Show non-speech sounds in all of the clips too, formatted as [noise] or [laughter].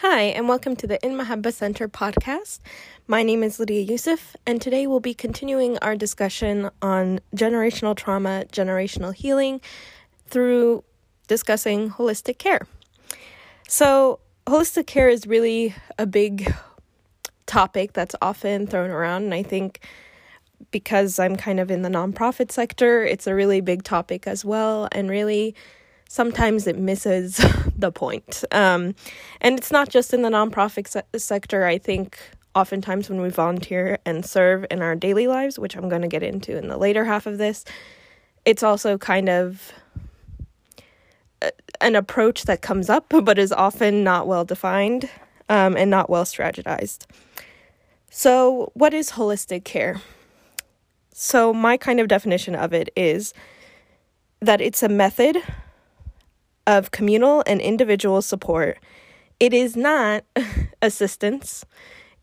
Hi, and welcome to the In Mahabba Center podcast. My name is Lydia Yusuf, and today we'll be continuing our discussion on generational trauma, generational healing through discussing holistic care. So, holistic care is really a big topic that's often thrown around, and I think because I'm kind of in the nonprofit sector, it's a really big topic as well, and really sometimes it misses [laughs] the point. Um, and it's not just in the nonprofit se- sector. I think oftentimes when we volunteer and serve in our daily lives, which I'm going to get into in the later half of this, it's also kind of an approach that comes up but is often not well defined um, and not well strategized. So, what is holistic care? So, my kind of definition of it is that it's a method of communal and individual support. It is not [laughs] assistance,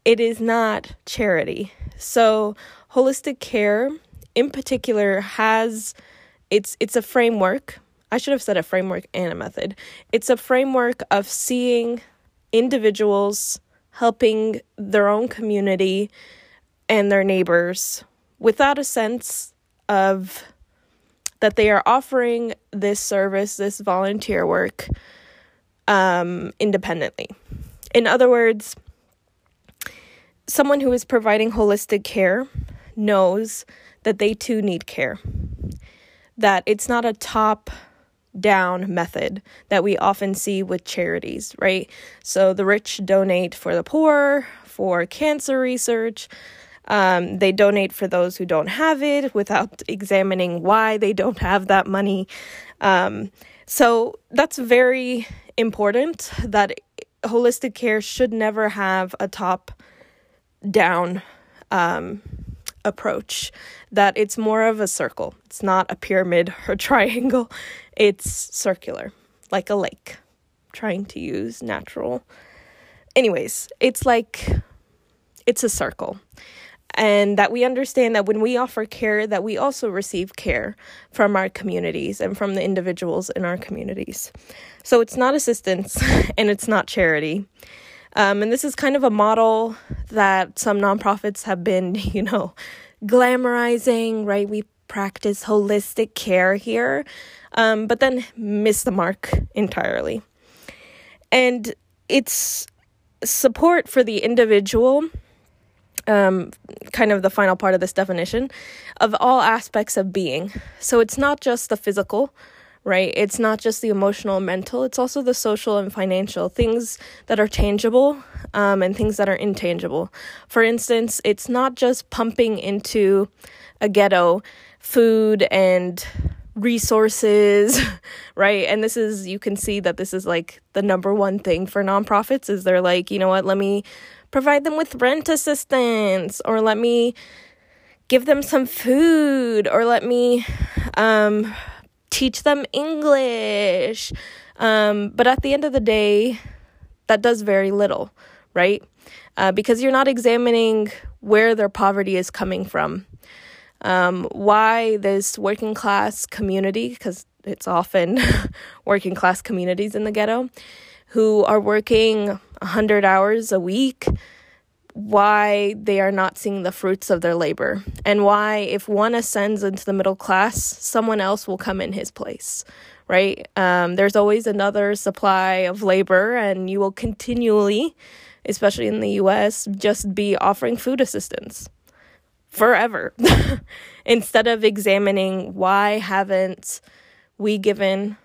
it is not charity. So, holistic care in particular has it's it's a framework. I should have said a framework and a method. It's a framework of seeing individuals helping their own community and their neighbors without a sense of that they are offering this service, this volunteer work, um, independently. In other words, someone who is providing holistic care knows that they too need care, that it's not a top down method that we often see with charities, right? So the rich donate for the poor, for cancer research, um, they donate for those who don't have it without [laughs] examining why they don't have that money. Um, so that's very important that holistic care should never have a top down um, approach, that it's more of a circle. It's not a pyramid [laughs] or triangle, it's circular, like a lake, trying to use natural. Anyways, it's like it's a circle and that we understand that when we offer care that we also receive care from our communities and from the individuals in our communities. So it's not assistance [laughs] and it's not charity. Um, and this is kind of a model that some nonprofits have been [laughs] you know glamorizing right? We practice holistic care here um, but then miss the mark entirely. And it's support for the individual um, kind of the final part of this definition of all aspects of being. So it's not just the physical, right? It's not just the emotional and mental, it's also the social and financial things that are tangible um, and things that are intangible. For instance, it's not just pumping into a ghetto food and resources [laughs] right and this is you can see that this is like the number one thing for nonprofits is they're like you know what let me provide them with rent assistance or let me give them some food or let me um, teach them English. Um, but at the end of the day, that does very little, right? Uh, because you're not examining where their poverty is coming from. Um, why this working class community, because it's often [laughs] working class communities in the ghetto, who are working 100 hours a week, why they are not seeing the fruits of their labor, and why, if one ascends into the middle class, someone else will come in his place, right? Um, there's always another supply of labor, and you will continually, especially in the US, just be offering food assistance forever [laughs] instead of examining why haven't we given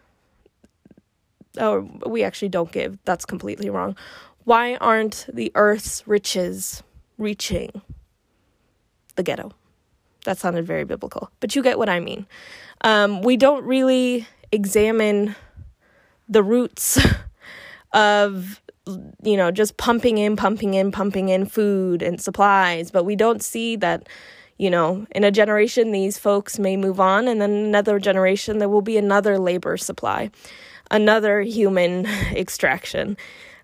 or we actually don't give. That's completely wrong. Why aren't the earth's riches reaching the ghetto? That sounded very biblical, but you get what I mean. Um, we don't really examine the roots [laughs] of you know just pumping in pumping in pumping in food and supplies but we don't see that you know in a generation these folks may move on and then another generation there will be another labor supply another human [laughs] extraction.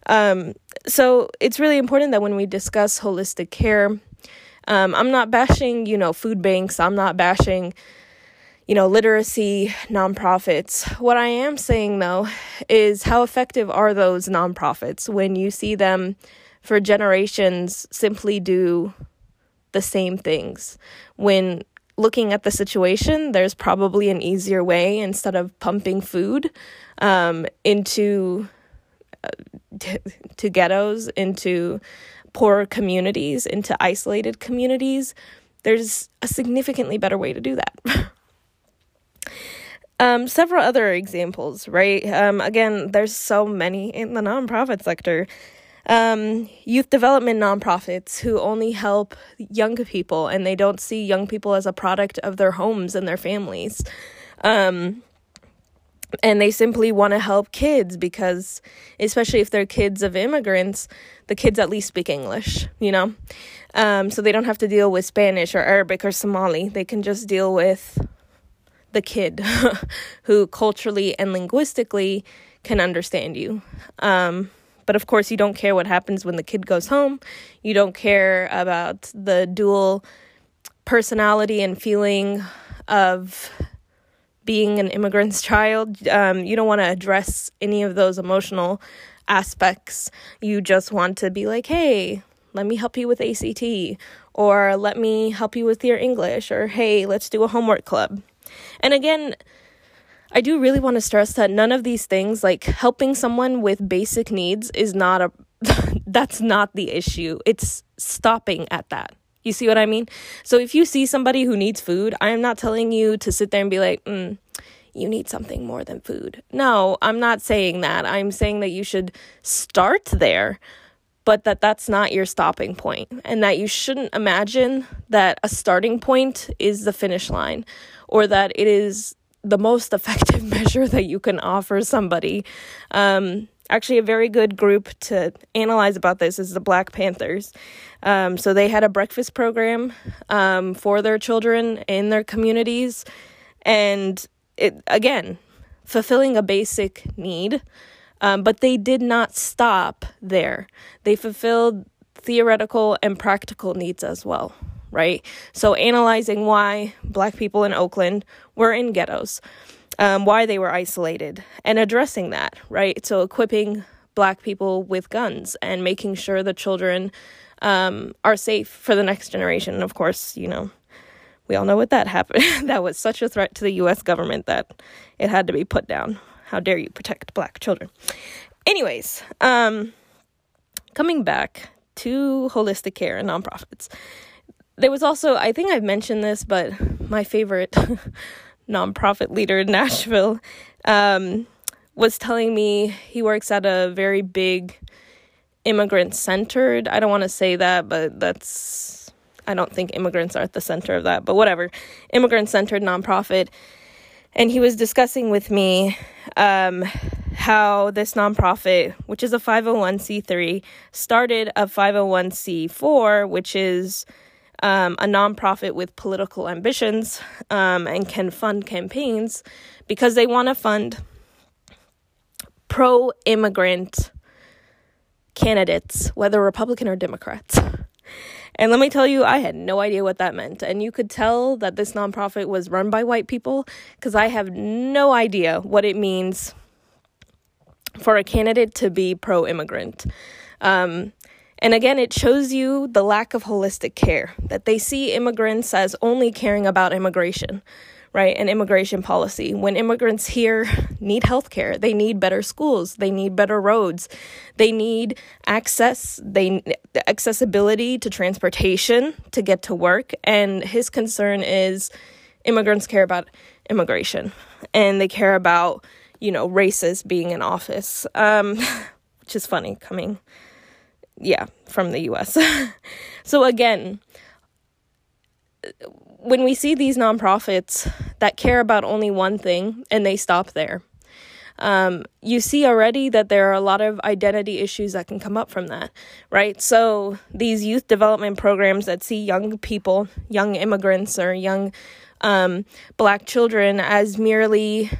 Um, so it's really important that when we discuss holistic care, um, I'm not bashing, you know, food banks. I'm not bashing, you know, literacy nonprofits. What I am saying though is how effective are those nonprofits when you see them for generations simply do the same things? When looking at the situation, there's probably an easier way instead of pumping food um, into uh, [laughs] to ghettos, into poor communities, into isolated communities. There's a significantly better way to do that. [laughs] Um, several other examples, right? Um, again, there's so many in the nonprofit sector. Um, youth development nonprofits who only help young people and they don't see young people as a product of their homes and their families. Um, and they simply want to help kids because, especially if they're kids of immigrants, the kids at least speak English, you know? Um, so they don't have to deal with Spanish or Arabic or Somali. They can just deal with the kid [laughs] who culturally and linguistically can understand you. Um, but of course, you don't care what happens when the kid goes home. You don't care about the dual personality and feeling of being an immigrant's [laughs] child. Um, you don't want to address any of those emotional aspects. You just want to be like, hey, let me help you with ACT, or let me help you with your English, or hey, let's do a homework club. And again, I do really want to stress that none of these things, like helping someone with basic needs, is not a [laughs] that's not the issue. It's stopping at that. You see what I mean? So if you see somebody who needs food, I am not telling you to sit there and be like, mm, you need something more than food. No, I'm not saying that. I'm saying that you should start there, but that that's not your stopping point and that you shouldn't imagine that a starting point is the finish line or that it is the most [laughs] effective measure that you can offer somebody. Um, actually, a very good group to analyze about this is the Black Panthers. Um, so they had a breakfast program um, for their children in their communities, and it again fulfilling a basic need. Um, but they did not stop there. They fulfilled theoretical and practical needs as well right? So, analyzing why black people in Oakland were in ghettos, um, why they were isolated, and addressing that, right? So, equipping black people with guns and making sure the children um, are safe for the next generation. And of course, you know, we all know what that happened. [laughs] that was such a threat to the US government that it had to be put down. How dare you protect black children? Anyways, um, coming back to holistic care and nonprofits there was also, I think I've mentioned this, but my favorite [laughs] nonprofit leader in [laughs] Nashville um, was telling me he works at a very big immigrant centered. I don't want to say that, but that's, I don't think immigrants are at the center of that, but whatever. Immigrant centered nonprofit. And he was discussing with me um, how this nonprofit, which is a 501c3, started a 501c4, which is um, a nonprofit with political ambitions um, and can fund campaigns because they want to fund pro immigrant candidates, whether Republican or Democrats. And let me tell you, I had no idea what that meant. And you could tell that this nonprofit was run by white people because I have no idea what it means for a candidate to be pro immigrant. Um, and again, it shows you the lack of holistic care, that they see immigrants as only caring about immigration, right? And immigration policy. When immigrants here need health care, they need better schools, they need better roads, they need access, they accessibility to transportation to get to work. And his concern is immigrants care about immigration and they care about, you know, races being in office. Um, [laughs] which is funny coming yeah, from the US. [laughs] so again, when we see these nonprofits that care about only one thing and they stop there, um, you see already that there are a lot of identity issues that can come up from that, right? So, these youth development programs that see young people, young immigrants, or young um, black children as merely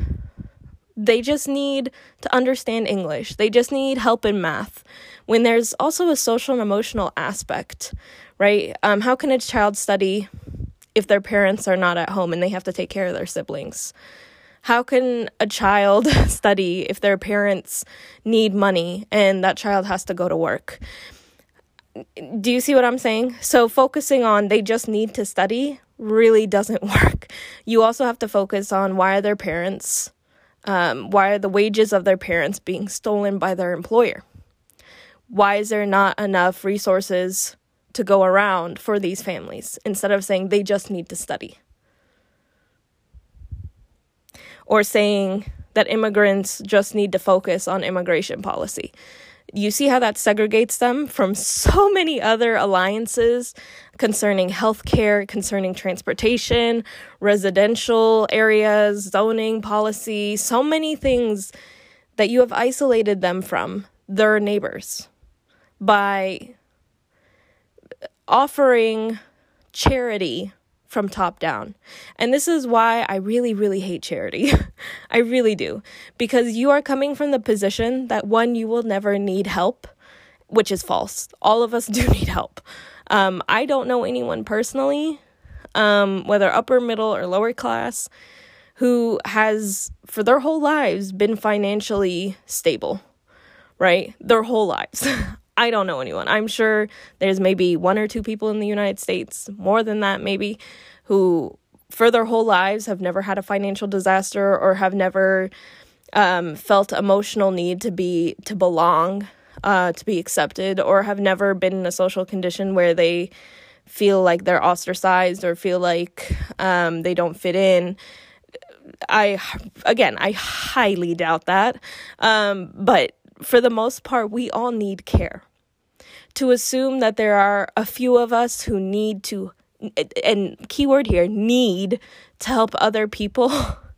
they just need to understand English, they just need help in math when there's also a social and emotional aspect, right? Um, how can a child study if their parents are not at home and they have to take care of their siblings? How can a child [laughs] study if their parents need money and that child has to go to work? Do you see what I'm saying? So, focusing on they just need to study really doesn't [laughs] work. You also have to focus on why are their parents, um, why are the wages of their parents being stolen by their employer? Why is there not enough resources to go around for these families instead of saying they just need to study? Or saying that immigrants just need to focus on immigration policy you see how that segregates them from so many other alliances concerning healthcare, concerning transportation, residential areas, zoning policy, so many things that you have isolated them from their neighbors by offering charity from top down. And this is why I really, really hate charity. [laughs] I really do. Because you are coming from the position that one, you will never need help, which is false. All of us [laughs] do need help. Um, I don't know anyone personally, um, whether upper, middle, or lower class, who has, for their whole lives, been financially stable, right? Their whole lives. [laughs] I don't know anyone. I'm sure there's maybe one or two people in the United States, more than that, maybe, who for their whole lives have never had a financial disaster or have never um, felt emotional need to be to belong, uh, to be accepted, or have never been in a social condition where they feel like they're ostracized or feel like um, they don't fit in. I again, I highly doubt that, um, but for the most part, we all need care. To assume that there are a few of us who need to, and keyword here, need to help other people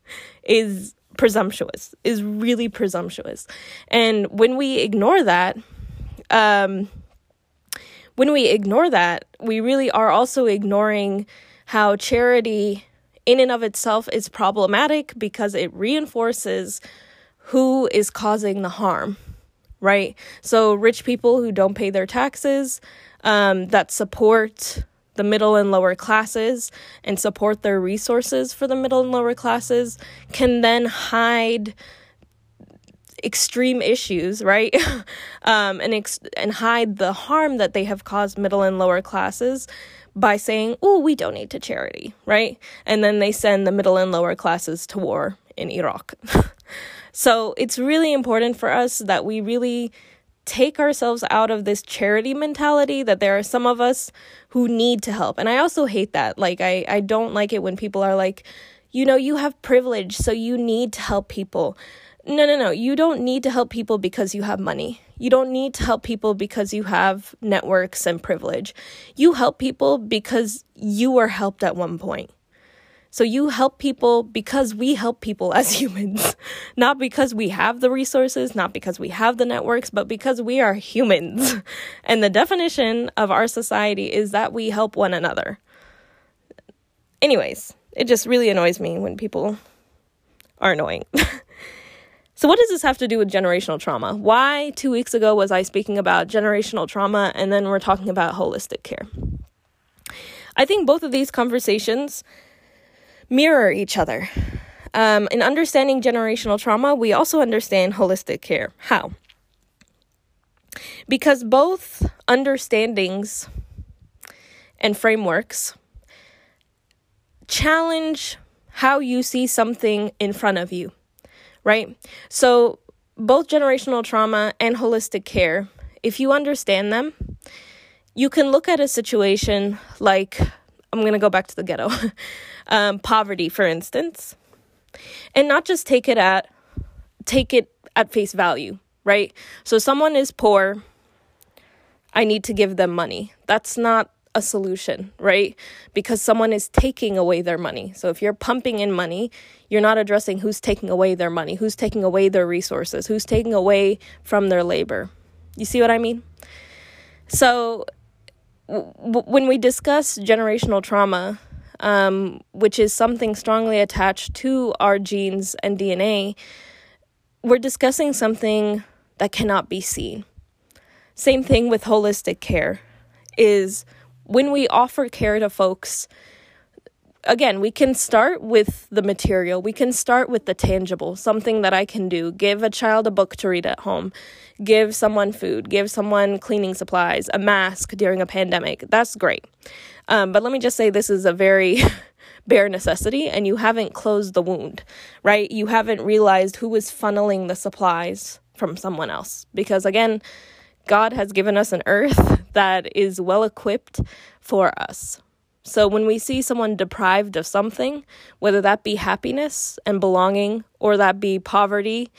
[laughs] is presumptuous, is really presumptuous. And when we ignore that, um, when we ignore that, we really are also ignoring how charity in and of itself is problematic because it reinforces who is causing the harm right? So, rich people who don't pay their taxes, um, that support the middle and lower classes and support their resources for the middle and lower classes can then hide extreme issues, right? [laughs] um, and ex- and hide the harm that they have caused middle and lower classes by saying, "Oh, we donate to charity," right? And then they send the middle and lower classes to war in Iraq. [laughs] So it's really important for us that we really take ourselves out of this charity mentality that there are some of us who need to help. And I also hate that. Like I I don't like it when people are like, you know, you have privilege, so you need to help people. No, no, no. You don't need to help people because you have money. You don't need to help people because you have networks and privilege. You help people because you were helped at one point. So you help people because we help people as [laughs] humans, not because we have the resources, not because we have the networks, but because we are humans. [laughs] And the definition of our society is that we help one another. Anyways, it just really annoys me when people are annoying. [laughs] so, what does this have to do with generational trauma? Why two weeks ago was I speaking about generational trauma and then we're talking about holistic care? I think both of these conversations mirror each other. Um, in understanding generational trauma, we also understand holistic care. How? Because both understandings and frameworks challenge how you see something in front of you, right? So, both generational trauma and holistic care, if you understand them, you can look at a situation like I'm going to go back to the ghetto. [laughs] um, poverty, for instance, and not just take it at take it at face value, right? So someone is poor, I need to give them money. That's not a solution, right? Because someone is taking away their money. So if you're pumping in money, you're not addressing who's taking away their money, who's taking away their resources, who's taking away from their labor. You see what I mean? So when we discuss generational trauma, um, which is something strongly attached to our genes and DNA, we're discussing something that cannot be seen. Same thing with holistic care is when we offer care to folks, again, we can start with the material. We can start with the tangible, something that I can do. Give a child a book to read at home. Give someone food. Give someone cleaning supplies, a mask during a pandemic. That's great. Um, but let me just say this is a very [laughs] bare necessity and you haven't closed the wound, right? You haven't realized who is funneling the supplies from someone else. Because again, God has given us an earth [laughs] that is well equipped for us. So when we see someone deprived of something, whether that be happiness and belonging or that be poverty,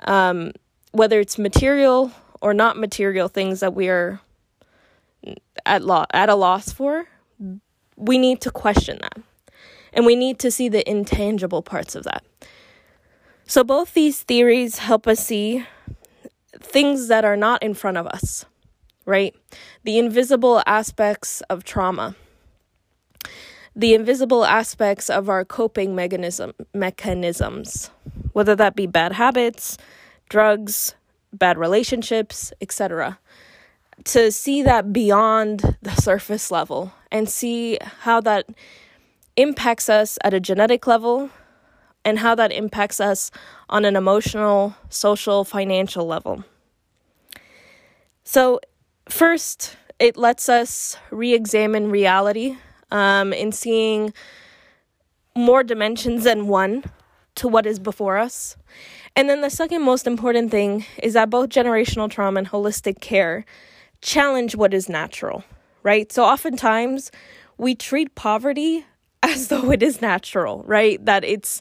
um, whether it's material or not material things that we are at lo- at a loss for, we need to question that. And we need to see the intangible parts of that. So both these theories help us see things that are not in front of us, right? The invisible aspects of trauma the invisible aspects of our coping mechanism mechanisms, whether that be bad habits, drugs, bad relationships, etc. To see that beyond the [laughs] surface level and see how that impacts us at a genetic level and how that impacts us on an emotional, social, financial level. So, first, it lets us re examine reality um, in seeing more dimensions than one to what is before us. And then the second most important thing is that both generational trauma and holistic care challenge what is natural, right? So oftentimes we treat poverty [laughs] as though it is natural, right? That it's,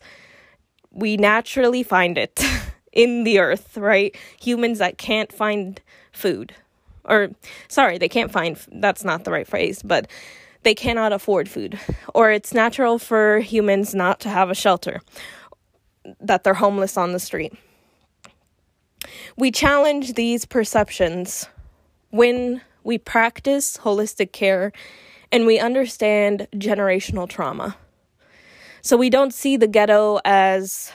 we naturally find it [laughs] in the earth, right? Humans that can't find food. Or, sorry, they can't find, that's not the right phrase, but they cannot afford food, or it's natural for humans not to have a shelter, that they're homeless on the street. We challenge these perceptions when we practice holistic care and we understand generational trauma. So we don't see the ghetto as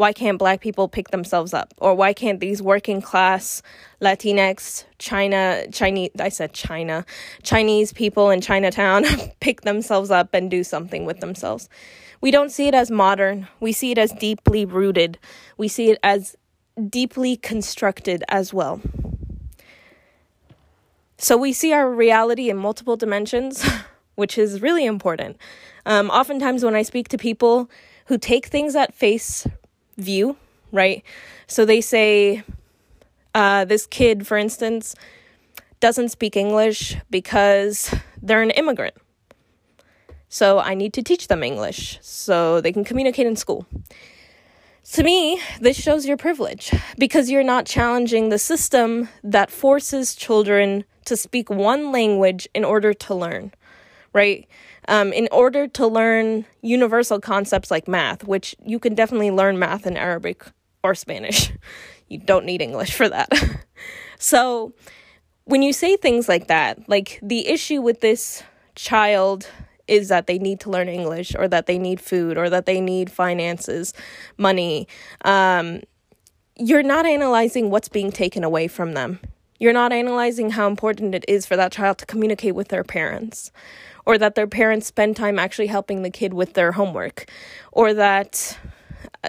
why can't black people pick themselves up? Or why can't these working class latinx china chinese i said china chinese people in chinatown [laughs] pick themselves up and do something with themselves? We don't see it as modern. We see it as deeply rooted. We see it as deeply constructed as well. So we see our reality in multiple dimensions [laughs] which is really important. Um, oftentimes when i speak to people who take things at face view, right? So they say, uh, this kid, for instance, doesn't speak English because they're an immigrant. So I need to teach them English so they can communicate in school. To me, this shows your privilege because you're not challenging the system that forces children to speak one language in order to learn, right? Um, in order to learn universal concepts like math, which you can definitely learn math in Arabic or Spanish. [laughs] you don't need English for that. [laughs] so, when you say things like that, like the issue with this child is that they need to learn English or that they need food or that they need finances, money, um, you're not analyzing what's being taken away from them. You're not analyzing how important it is for that child to communicate with their parents or that their parents spend time actually helping the kid with their homework, or that uh,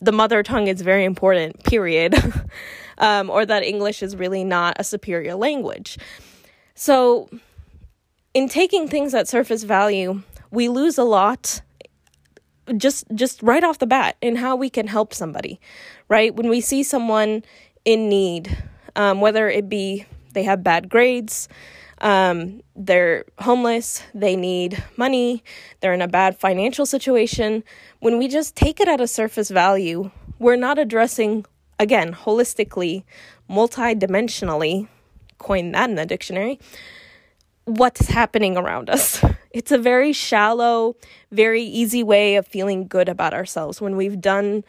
the mother tongue is very important, period, [laughs] um, or that English is really not a superior language. So, in taking things at surface value, we lose a lot just just right off the bat in how we can help somebody right when we see someone in need um, whether it be they have bad grades um, they're homeless, they need money, they're in a bad financial situation. When we just take it at a surface value, we're not addressing, again, holistically, multidimensionally, coin that in the dictionary, what's happening around us. [laughs] It's a very shallow, very easy way of feeling good about ourselves when we've done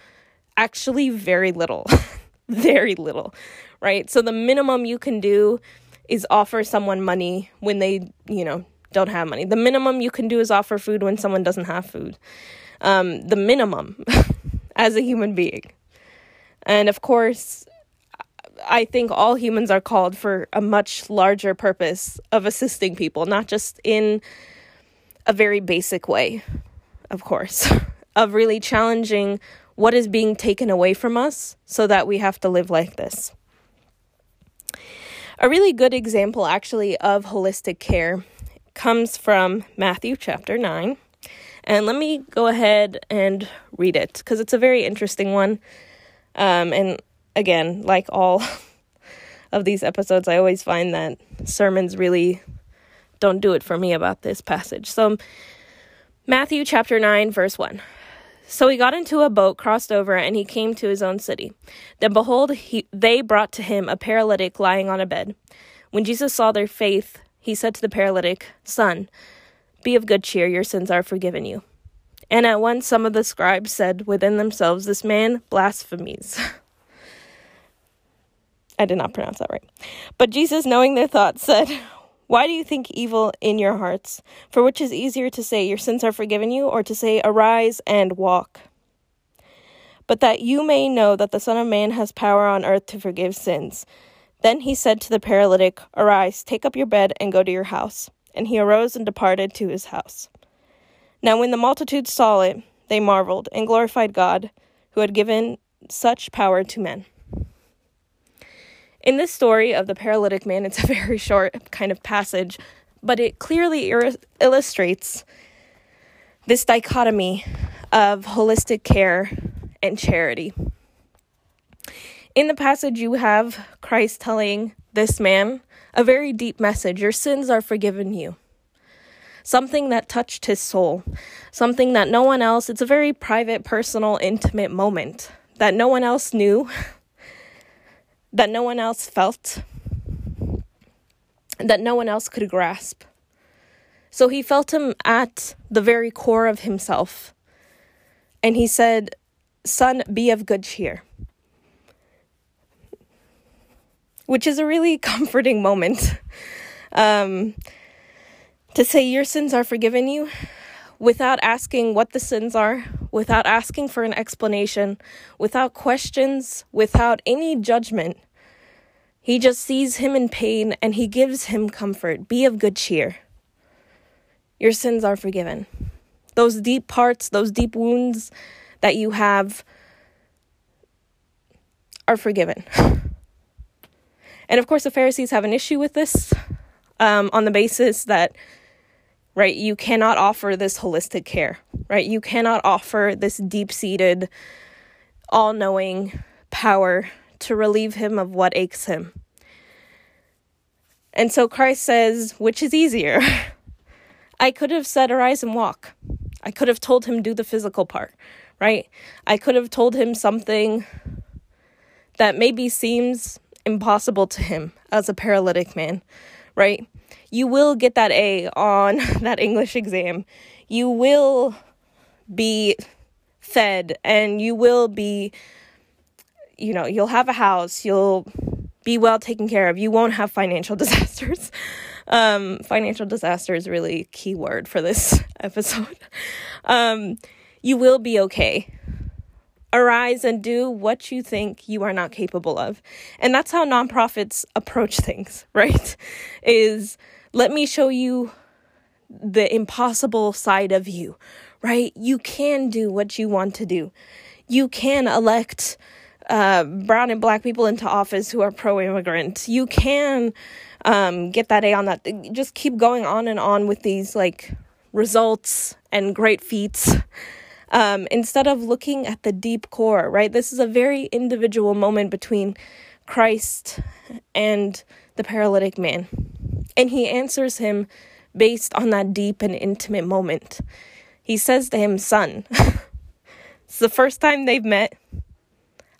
actually very little. [laughs] very little, right? So the minimum you can do is offer someone money when they, you know, don't have money. The minimum you can do is offer food when someone doesn't have food. Um, the minimum [laughs] as a human being. And of course, I think all humans are called for a much larger purpose of assisting people, not just in a very basic way, of course, [laughs] of really challenging what is being taken away from us so that we have to live like this. A really good example, actually, of holistic care comes from Matthew chapter 9. And let me go ahead and read it because it's a very interesting one. Um, and again, like all [laughs] of these episodes, I always find that sermons really don't do it for me about this passage. So, Matthew chapter 9, verse 1. So he got into a boat, crossed over, and he came to his own city. Then behold, he, they brought to him a paralytic lying on a bed. When Jesus saw their faith, he said to the paralytic, Son, be of good cheer, your sins are forgiven you. And at once some of the scribes said within themselves, This man blasphemies. [laughs] I did not pronounce that right. But Jesus, knowing their thoughts, said, Why do you think evil in your hearts? For which is easier to say, Your sins are forgiven you, or to say, Arise and walk? But that you may know that the Son of Man has power on earth to forgive sins. Then he said to the paralytic, Arise, take up your bed, and go to your house. And he arose and departed to his house. Now, when the multitude saw it, they marveled and glorified God, who had given such power to men. In this story of the paralytic man, it's a [laughs] very short kind of passage, but it clearly ir- illustrates this dichotomy of holistic care and charity. In the passage, you have Christ telling this man a very deep message Your sins are forgiven you. Something that touched his soul, something that no one else, it's a very private, personal, intimate moment that no one else knew [laughs] that no one else felt, that no one else could grasp. So he felt him at the very core of himself. And he said, Son, be of good cheer. Which is a really [laughs] comforting moment. Um, to say your sins are forgiven you without asking what the sins are, without asking for an explanation, without questions, without any judgment. He just sees him in pain and he gives him comfort. Be of good cheer. Your sins are forgiven. Those deep parts, those deep wounds that you have are forgiven. And of course, the Pharisees have an issue with this um, on the basis that right? You cannot offer this holistic care, right? You cannot offer this deep seated, all knowing power to relieve him of what aches him. And so Christ says, which is easier? [laughs] I could have said, arise and walk. I could have told him, do the physical part, right? I could have told him something that maybe seems impossible to him as a paralytic man, right? You will get that A on [laughs] that English exam. You will be fed and you will be, you know, you'll have a house, you'll be well taken care of. You won't have financial [laughs] disasters. Um, financial disaster is really key word for this [laughs] episode. Um, you will be okay. Arise and do what you think you are not capable of. And that's how nonprofits approach things, [laughs] right? Is let me show you the impossible side of you, right? You can do what you want to do. You can elect uh, brown and black people into office who are pro immigrant. You can um, get that A on that. Just keep going on and on with these like results and great feats. Um, instead of looking at the deep core, right? This is a very individual moment between Christ and the paralytic man. And he answers him based on that deep and intimate moment. He says to him, Son. [laughs] it's the first time they've met,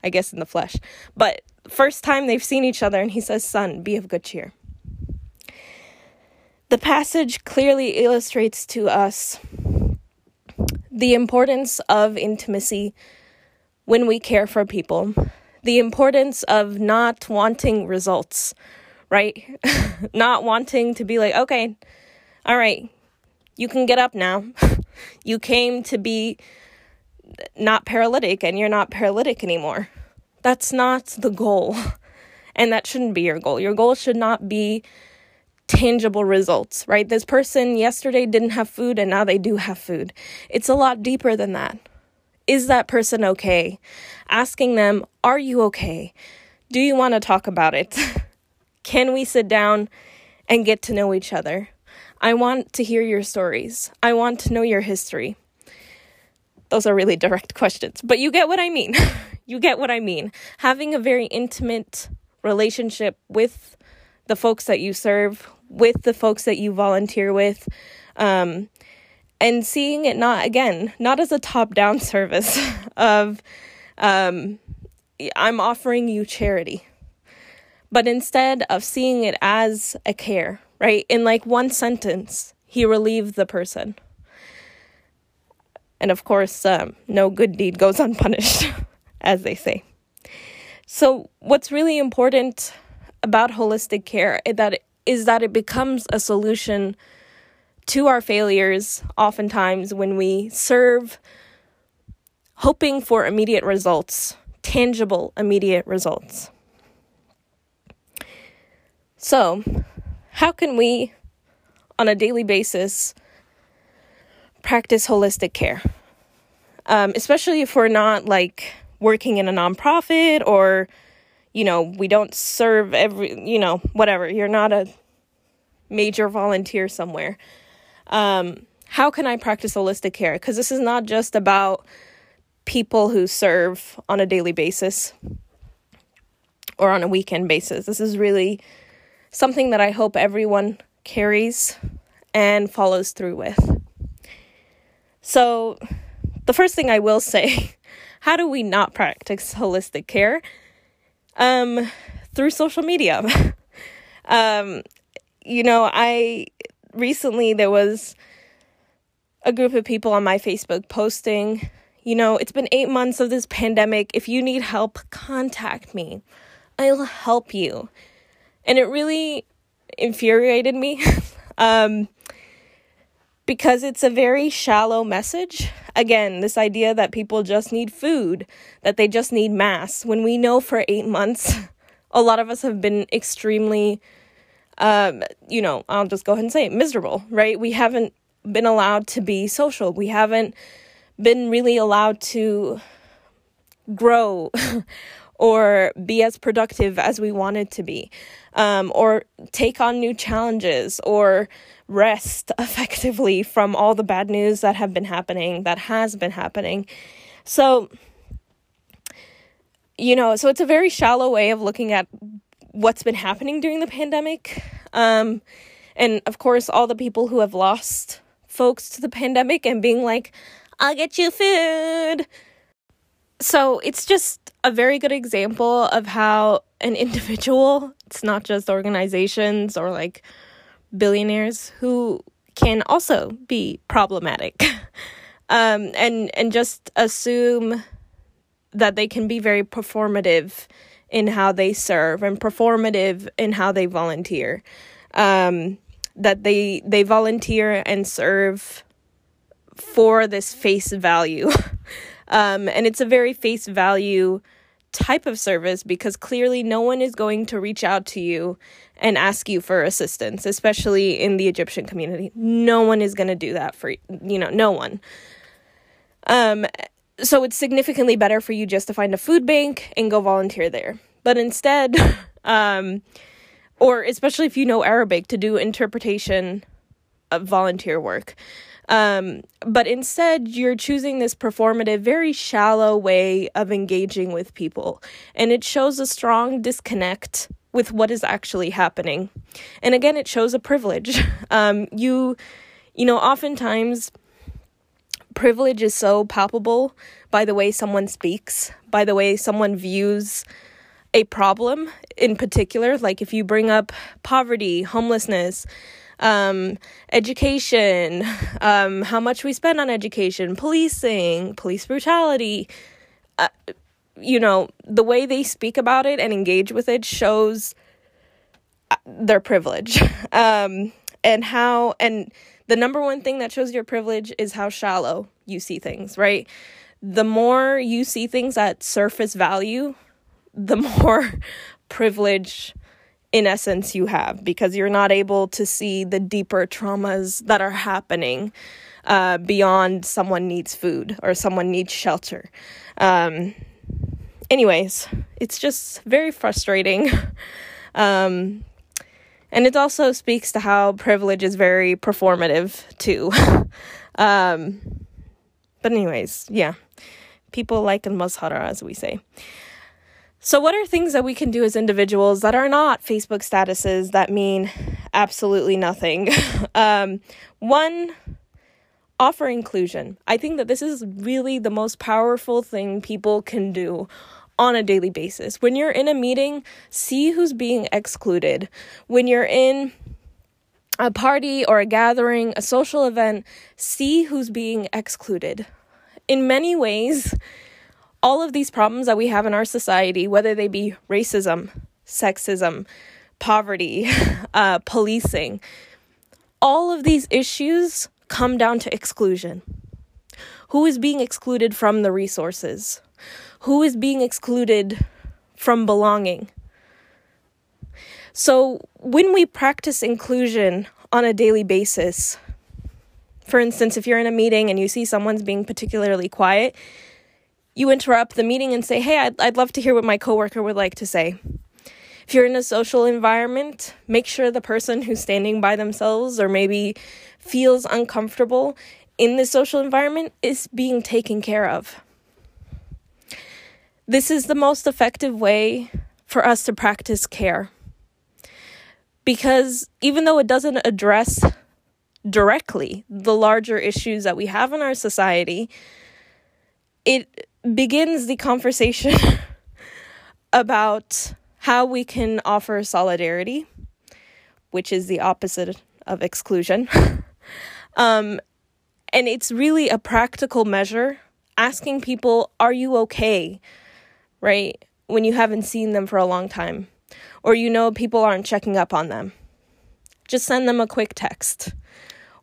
I guess in the flesh, but first time they've seen each other, and he says, Son, be of good cheer. The passage clearly illustrates to us the importance of intimacy when we care for people, the importance of not wanting results right? [laughs] Not wanting to be like, okay, all right, you can get up now. [laughs] you came to be not paralytic and you're not paralytic anymore. That's not the goal. [laughs] And that shouldn't be your goal. Your goal should not be tangible results, right? This person yesterday didn't have food and now they do have food. It's a lot deeper than that. Is that person okay? Asking them, Are you okay? Do you want to talk about it? [laughs] Can we sit down and get to know each other? I want to hear your stories. I want to know your history. Those are really direct [laughs] questions, but you get what I mean. [laughs] you get what I mean. Having a very intimate relationship with the folks that you serve, with the folks that you volunteer with, um, and seeing it not, again, not as a top down [laughs] service of, um, I'm offering you charity, but instead of seeing it as a care, right? In like one sentence, he relieved the person. And of course, um, no good deed goes [laughs] unpunished, as they say. So, what's really important about holistic care is that is that it becomes a solution to our failures oftentimes when we serve hoping for immediate results, tangible immediate results. So, how can we on a daily basis practice holistic care. Um, especially if we're not like working in a nonprofit or, you know, we don't serve every, you know, whatever. You're not a major volunteer somewhere. Um, how can I practice holistic care? Because this is not just about people who serve on a daily basis or on a weekend basis. This is really something that I hope everyone carries and follows through with. So, the first thing I will say [laughs] how do we not practice holistic care? Um, through social media. [laughs] um, you know, I recently there was a group of people on my Facebook posting, you know, it's been eight months of this pandemic. If you need help, contact me. I'll help you. And it really infuriated me. [laughs] um, because it's a very shallow message. Again, this idea that people just need food, that they just need masks, when we know for eight months, [laughs] a lot of us have been extremely, um, you know, I'll just go ahead and say it, miserable, right? We haven't been allowed to be social. We haven't been really allowed to grow [laughs] or be as productive as we wanted to be, um, or take on new challenges, or rest [laughs] effectively from all the bad news that have been happening, that has been happening. So, you know, so it's a very shallow way of looking at what's been happening during the pandemic. Um, and of course, all the people who have lost folks to the pandemic and being like, I'll get you food. So it's just a very good example of how an individual, it's not just organizations or like billionaires who can also be problematic. [laughs] Um, and and just assume that they can be very performative in how they serve and performative in how they volunteer. Um, that they they volunteer and serve for this face value [laughs] um, and it's a very face value type of service because clearly no one is going to reach out to you and ask you for assistance, especially in the Egyptian community. No one is going to do that for you know, no one. Um so it's significantly better for you just to find a food bank and go volunteer there. But instead, [laughs] um or especially if you know Arabic to do interpretation of volunteer work. Um, but instead, you're choosing this performative, very shallow way of engaging with people. And it shows a strong disconnect with what is actually happening. And again, it shows a privilege. [laughs] Um, you, you know, oftentimes privilege is so palpable by the way someone speaks, by the way someone views a problem in particular. Like if you bring up poverty, homelessness, um, education, um, how much we spend on education, policing, police brutality. Uh, you know, the way they speak about it and engage with it shows uh, their privilege. [laughs] Um, and how, and the number one thing that shows your privilege is how shallow you see things, right? The more you see things at surface value, the [laughs] more privilege in essence, you have because you're not able to see the deeper traumas that are happening uh, beyond someone needs food or someone needs shelter. Um, anyways, it's just very frustrating. [laughs] um, and it also speaks to how privilege is very performative, too. [laughs] um, but, anyways, yeah. People like al-mazhara, as we say. So, what are things that we can do as individuals that are not Facebook statuses that mean absolutely nothing? [laughs] um, one, offer inclusion. I think that this is really the most powerful thing people can do on a daily basis. When you're in a meeting, see who's being excluded. When you're in a party or a gathering, a social event, see who's being excluded. In many ways, all of these problems that we have in our society, whether they be racism, sexism, poverty, [laughs] uh, policing, all of these issues come down to exclusion. Who is being excluded from the resources? who is being excluded from belonging. So, when we practice inclusion on a daily basis, for instance, if you're in a meeting and you see someone's being particularly quiet, you interrupt the meeting and say, Hey, I'd, I'd love to hear what my coworker would like to say. If you're in a social environment, make sure the person who's standing by themselves or maybe feels uncomfortable in the social environment is being taken care of. This is the most effective way for us to practice care. Because even though it doesn't address directly the larger issues that we have in our society, it begins the conversation [laughs] about how we can offer solidarity, which is the opposite of exclusion. [laughs] um, and it's really a practical measure asking people, Are you okay? right? When you haven't seen them for a long time, or you know people aren't checking up on them. Just send them a quick text.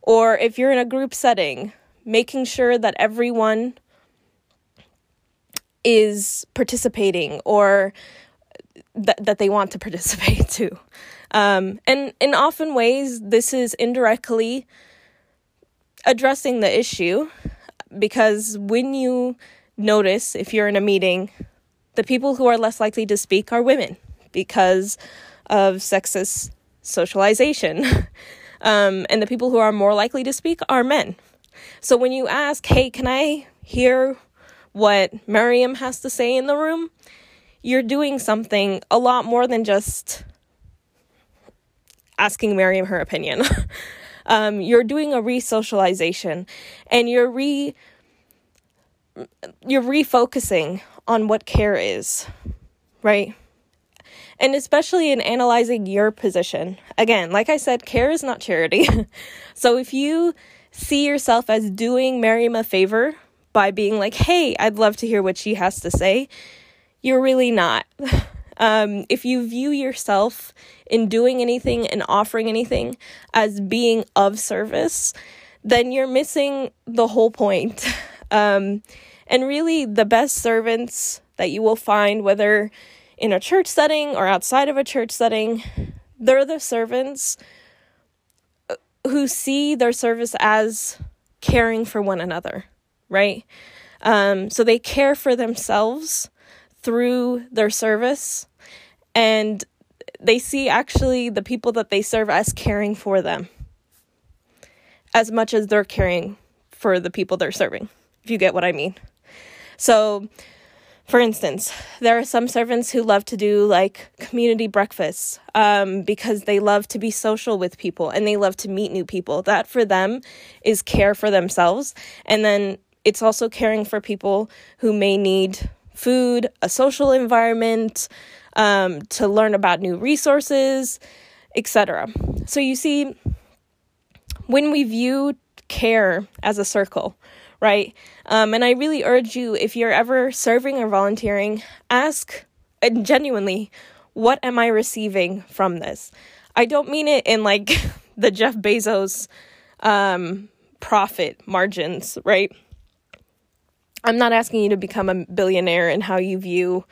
Or if you're in a group setting, making sure that everyone is participating or that that they want to [laughs] participate too. Um, and in often ways, this is indirectly addressing the issue because when you notice if you're in a meeting the people who are less likely to speak are women because of sexist socialization. [laughs] um, and the people who are more likely to speak are men. So when you ask, hey, can I hear what Miriam has to say in the room? You're doing something a lot more than just asking Miriam her opinion. [laughs] um, you're doing a re-socialization and you're re you're refocusing on what care is, right? And especially in analyzing your position. Again, like I said, care is not charity. [laughs] so if you see yourself as doing Miriam a favor by being like, hey, I'd love to hear what she has to say, you're really not. [laughs] Um, if you view yourself in doing anything and offering anything as being of service, then you're missing the whole point. [laughs] Um, and really, the best servants that you will find, whether in a church setting or outside of a church setting, they're the servants uh, who see their service as caring for one another, right? Um, so they care for themselves through their service, and they see actually the people that they serve as caring for them as much as they're caring for the people they're serving, if you get what I mean. So, for instance, there are some servants who love to do like community breakfasts um, because they love to be social with people and they love to meet new people. That for them is care for themselves. And then it's also caring for people who may need food, a social environment, um, to learn about new resources, etc. So you see, when we view care as a circle, right? Um, and I really urge you, if you're ever serving or volunteering, ask and genuinely, what am I receiving from this? I don't mean it in like [laughs] the Jeff Bezos um, profit margins, right? I'm not asking you to become a billionaire and how you view,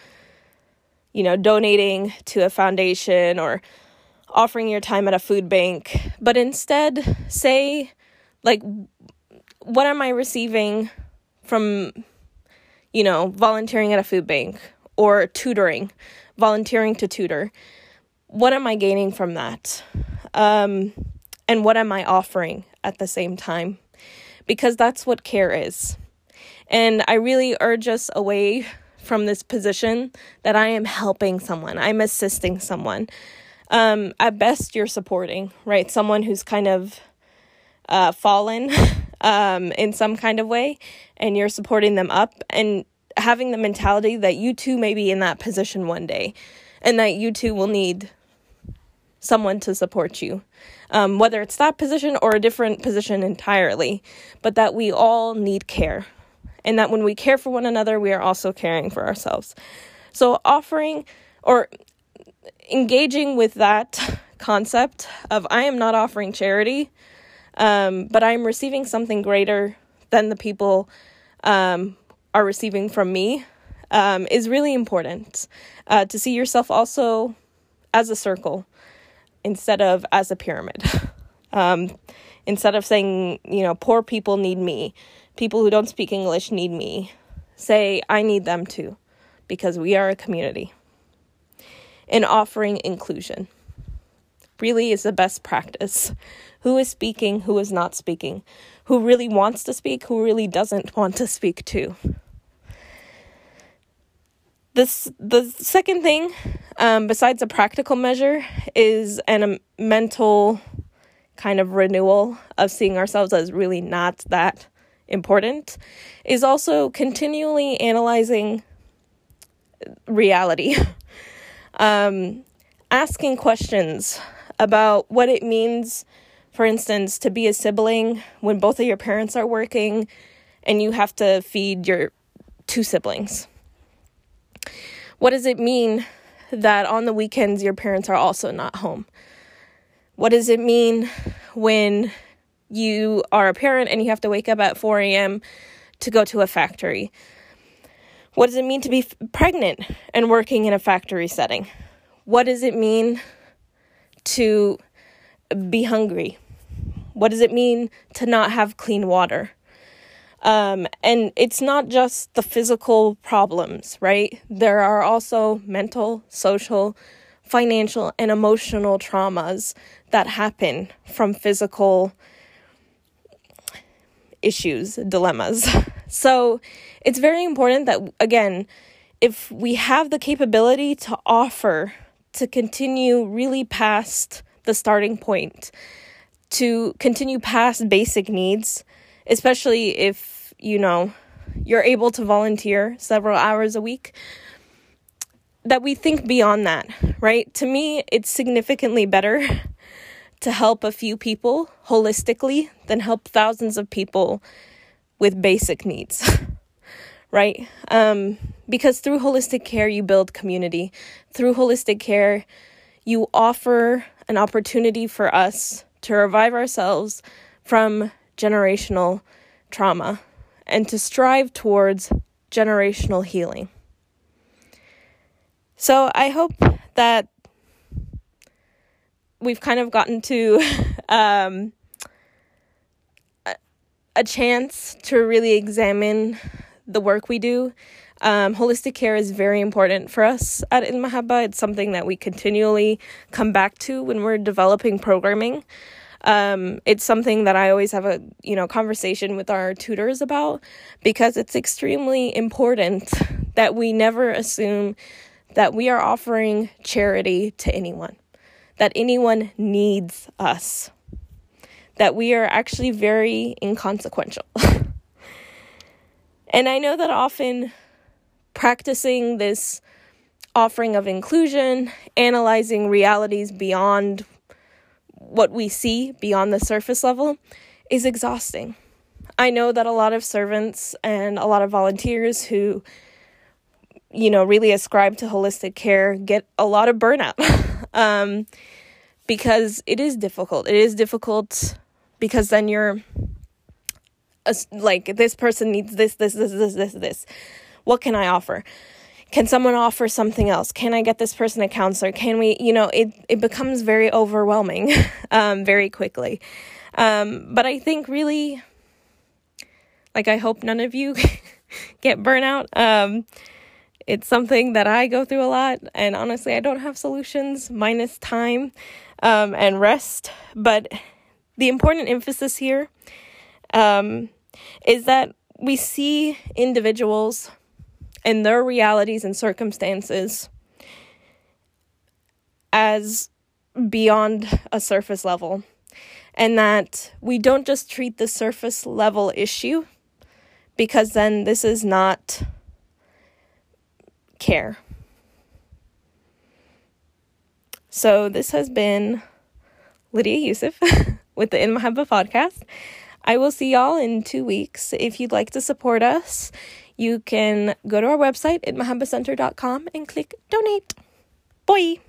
you know, donating to a foundation or offering your time at a food bank, but instead say, like, what am I receiving from, you know, volunteering at a food bank or tutoring, volunteering to tutor? What am I gaining from that? Um, and what am I offering at the same time? Because that's what care is. And I really urge us away from this position that I am helping someone, I'm assisting someone. Um, at best, you're supporting, right? Someone who's kind of uh, fallen [laughs] um, in some kind of way, and you're supporting them up and having the mentality that you too may be in that position one day, and that you too will need someone to support you, um, whether it's that position or a different position entirely, but that we all need care and that when we care for one another, we are also caring for ourselves. So, offering or engaging with that [laughs] concept of I am not offering charity, um, but I'm receiving something greater than the people um, are receiving from me um, is really important. Uh, to see yourself also as a circle instead of as a pyramid. [laughs] Um, instead of saying, you know, poor people need me, people who don't speak English need me. Say, I need them too, because we are a community. And offering inclusion really is the best practice. Who is speaking, who is not speaking, who really wants to speak, who really doesn't want to speak too. This, the second thing, um, besides a practical measure, is an, a mental kind of renewal of seeing ourselves as really not that important is also continually analyzing reality, [laughs] um, asking questions about what it means, for instance, to be a sibling when both of your parents are working and you have to feed your two siblings. What does it mean that on the weekends your parents are also not home? What does it mean when you are a parent and you have to wake up at 4 a.m. to go to a factory? What does it mean to be f- pregnant and working in a factory setting? What does it mean to be hungry? What does it mean to not have clean water? Um, and it's not just the physical problems, right? There are also mental, social, financial, and emotional traumas that happen from physical issues, dilemmas. [laughs] So it's very important that, again, if we have the capability to offer, to continue really past the starting point, to continue past basic needs, especially if, you know, you're able to volunteer several hours a week, that we think beyond that, right? To me, it's significantly better [laughs] to help a few people holistically than help thousands of people with basic needs. [laughs] right? Um, because through holistic care, you build community. Through holistic care, you offer an opportunity for us to revive ourselves from generational trauma and to strive towards generational healing. So I hope that we've kind of gotten to [laughs] um, a, chance to really examine the work we do. Um, holistic care is very important for us at In Mahabba. It's something that we continually come back to when we're developing programming. Um, it's something that I always have a you know conversation with our tutors about because it's extremely important that we never assume that we are offering charity to anyone that anyone needs us, that we are actually very inconsequential. [laughs] and I know that often practicing this offering of inclusion, analyzing realities beyond what we see, beyond the surface level, is exhausting. I know that a lot of servants and a lot of volunteers who, you know, really ascribe to holistic care get a lot of burnout. [laughs] um, because it is difficult. It is difficult because then you're like this person needs this, this, this, this, this, this. What can I offer? can someone offer something else? Can I get this person a counselor? Can we, you know, it, it becomes very overwhelming [laughs] um, very quickly. Um, but I think really, like, I hope none of you [laughs] get burnout. Um, it's something that I go through a lot, and honestly, I don't have solutions minus time um, and rest. But the important emphasis here um, is that we see individuals and their realities and circumstances as beyond a surface level, and that we don't just treat the surface level issue because then this is not care. So, this has been Lydia Yusuf [laughs] with the In Mahabba podcast. I will see y'all in two weeks. If you'd like to support us, you can go to our website at mahabbacenter.com and click donate. Bye.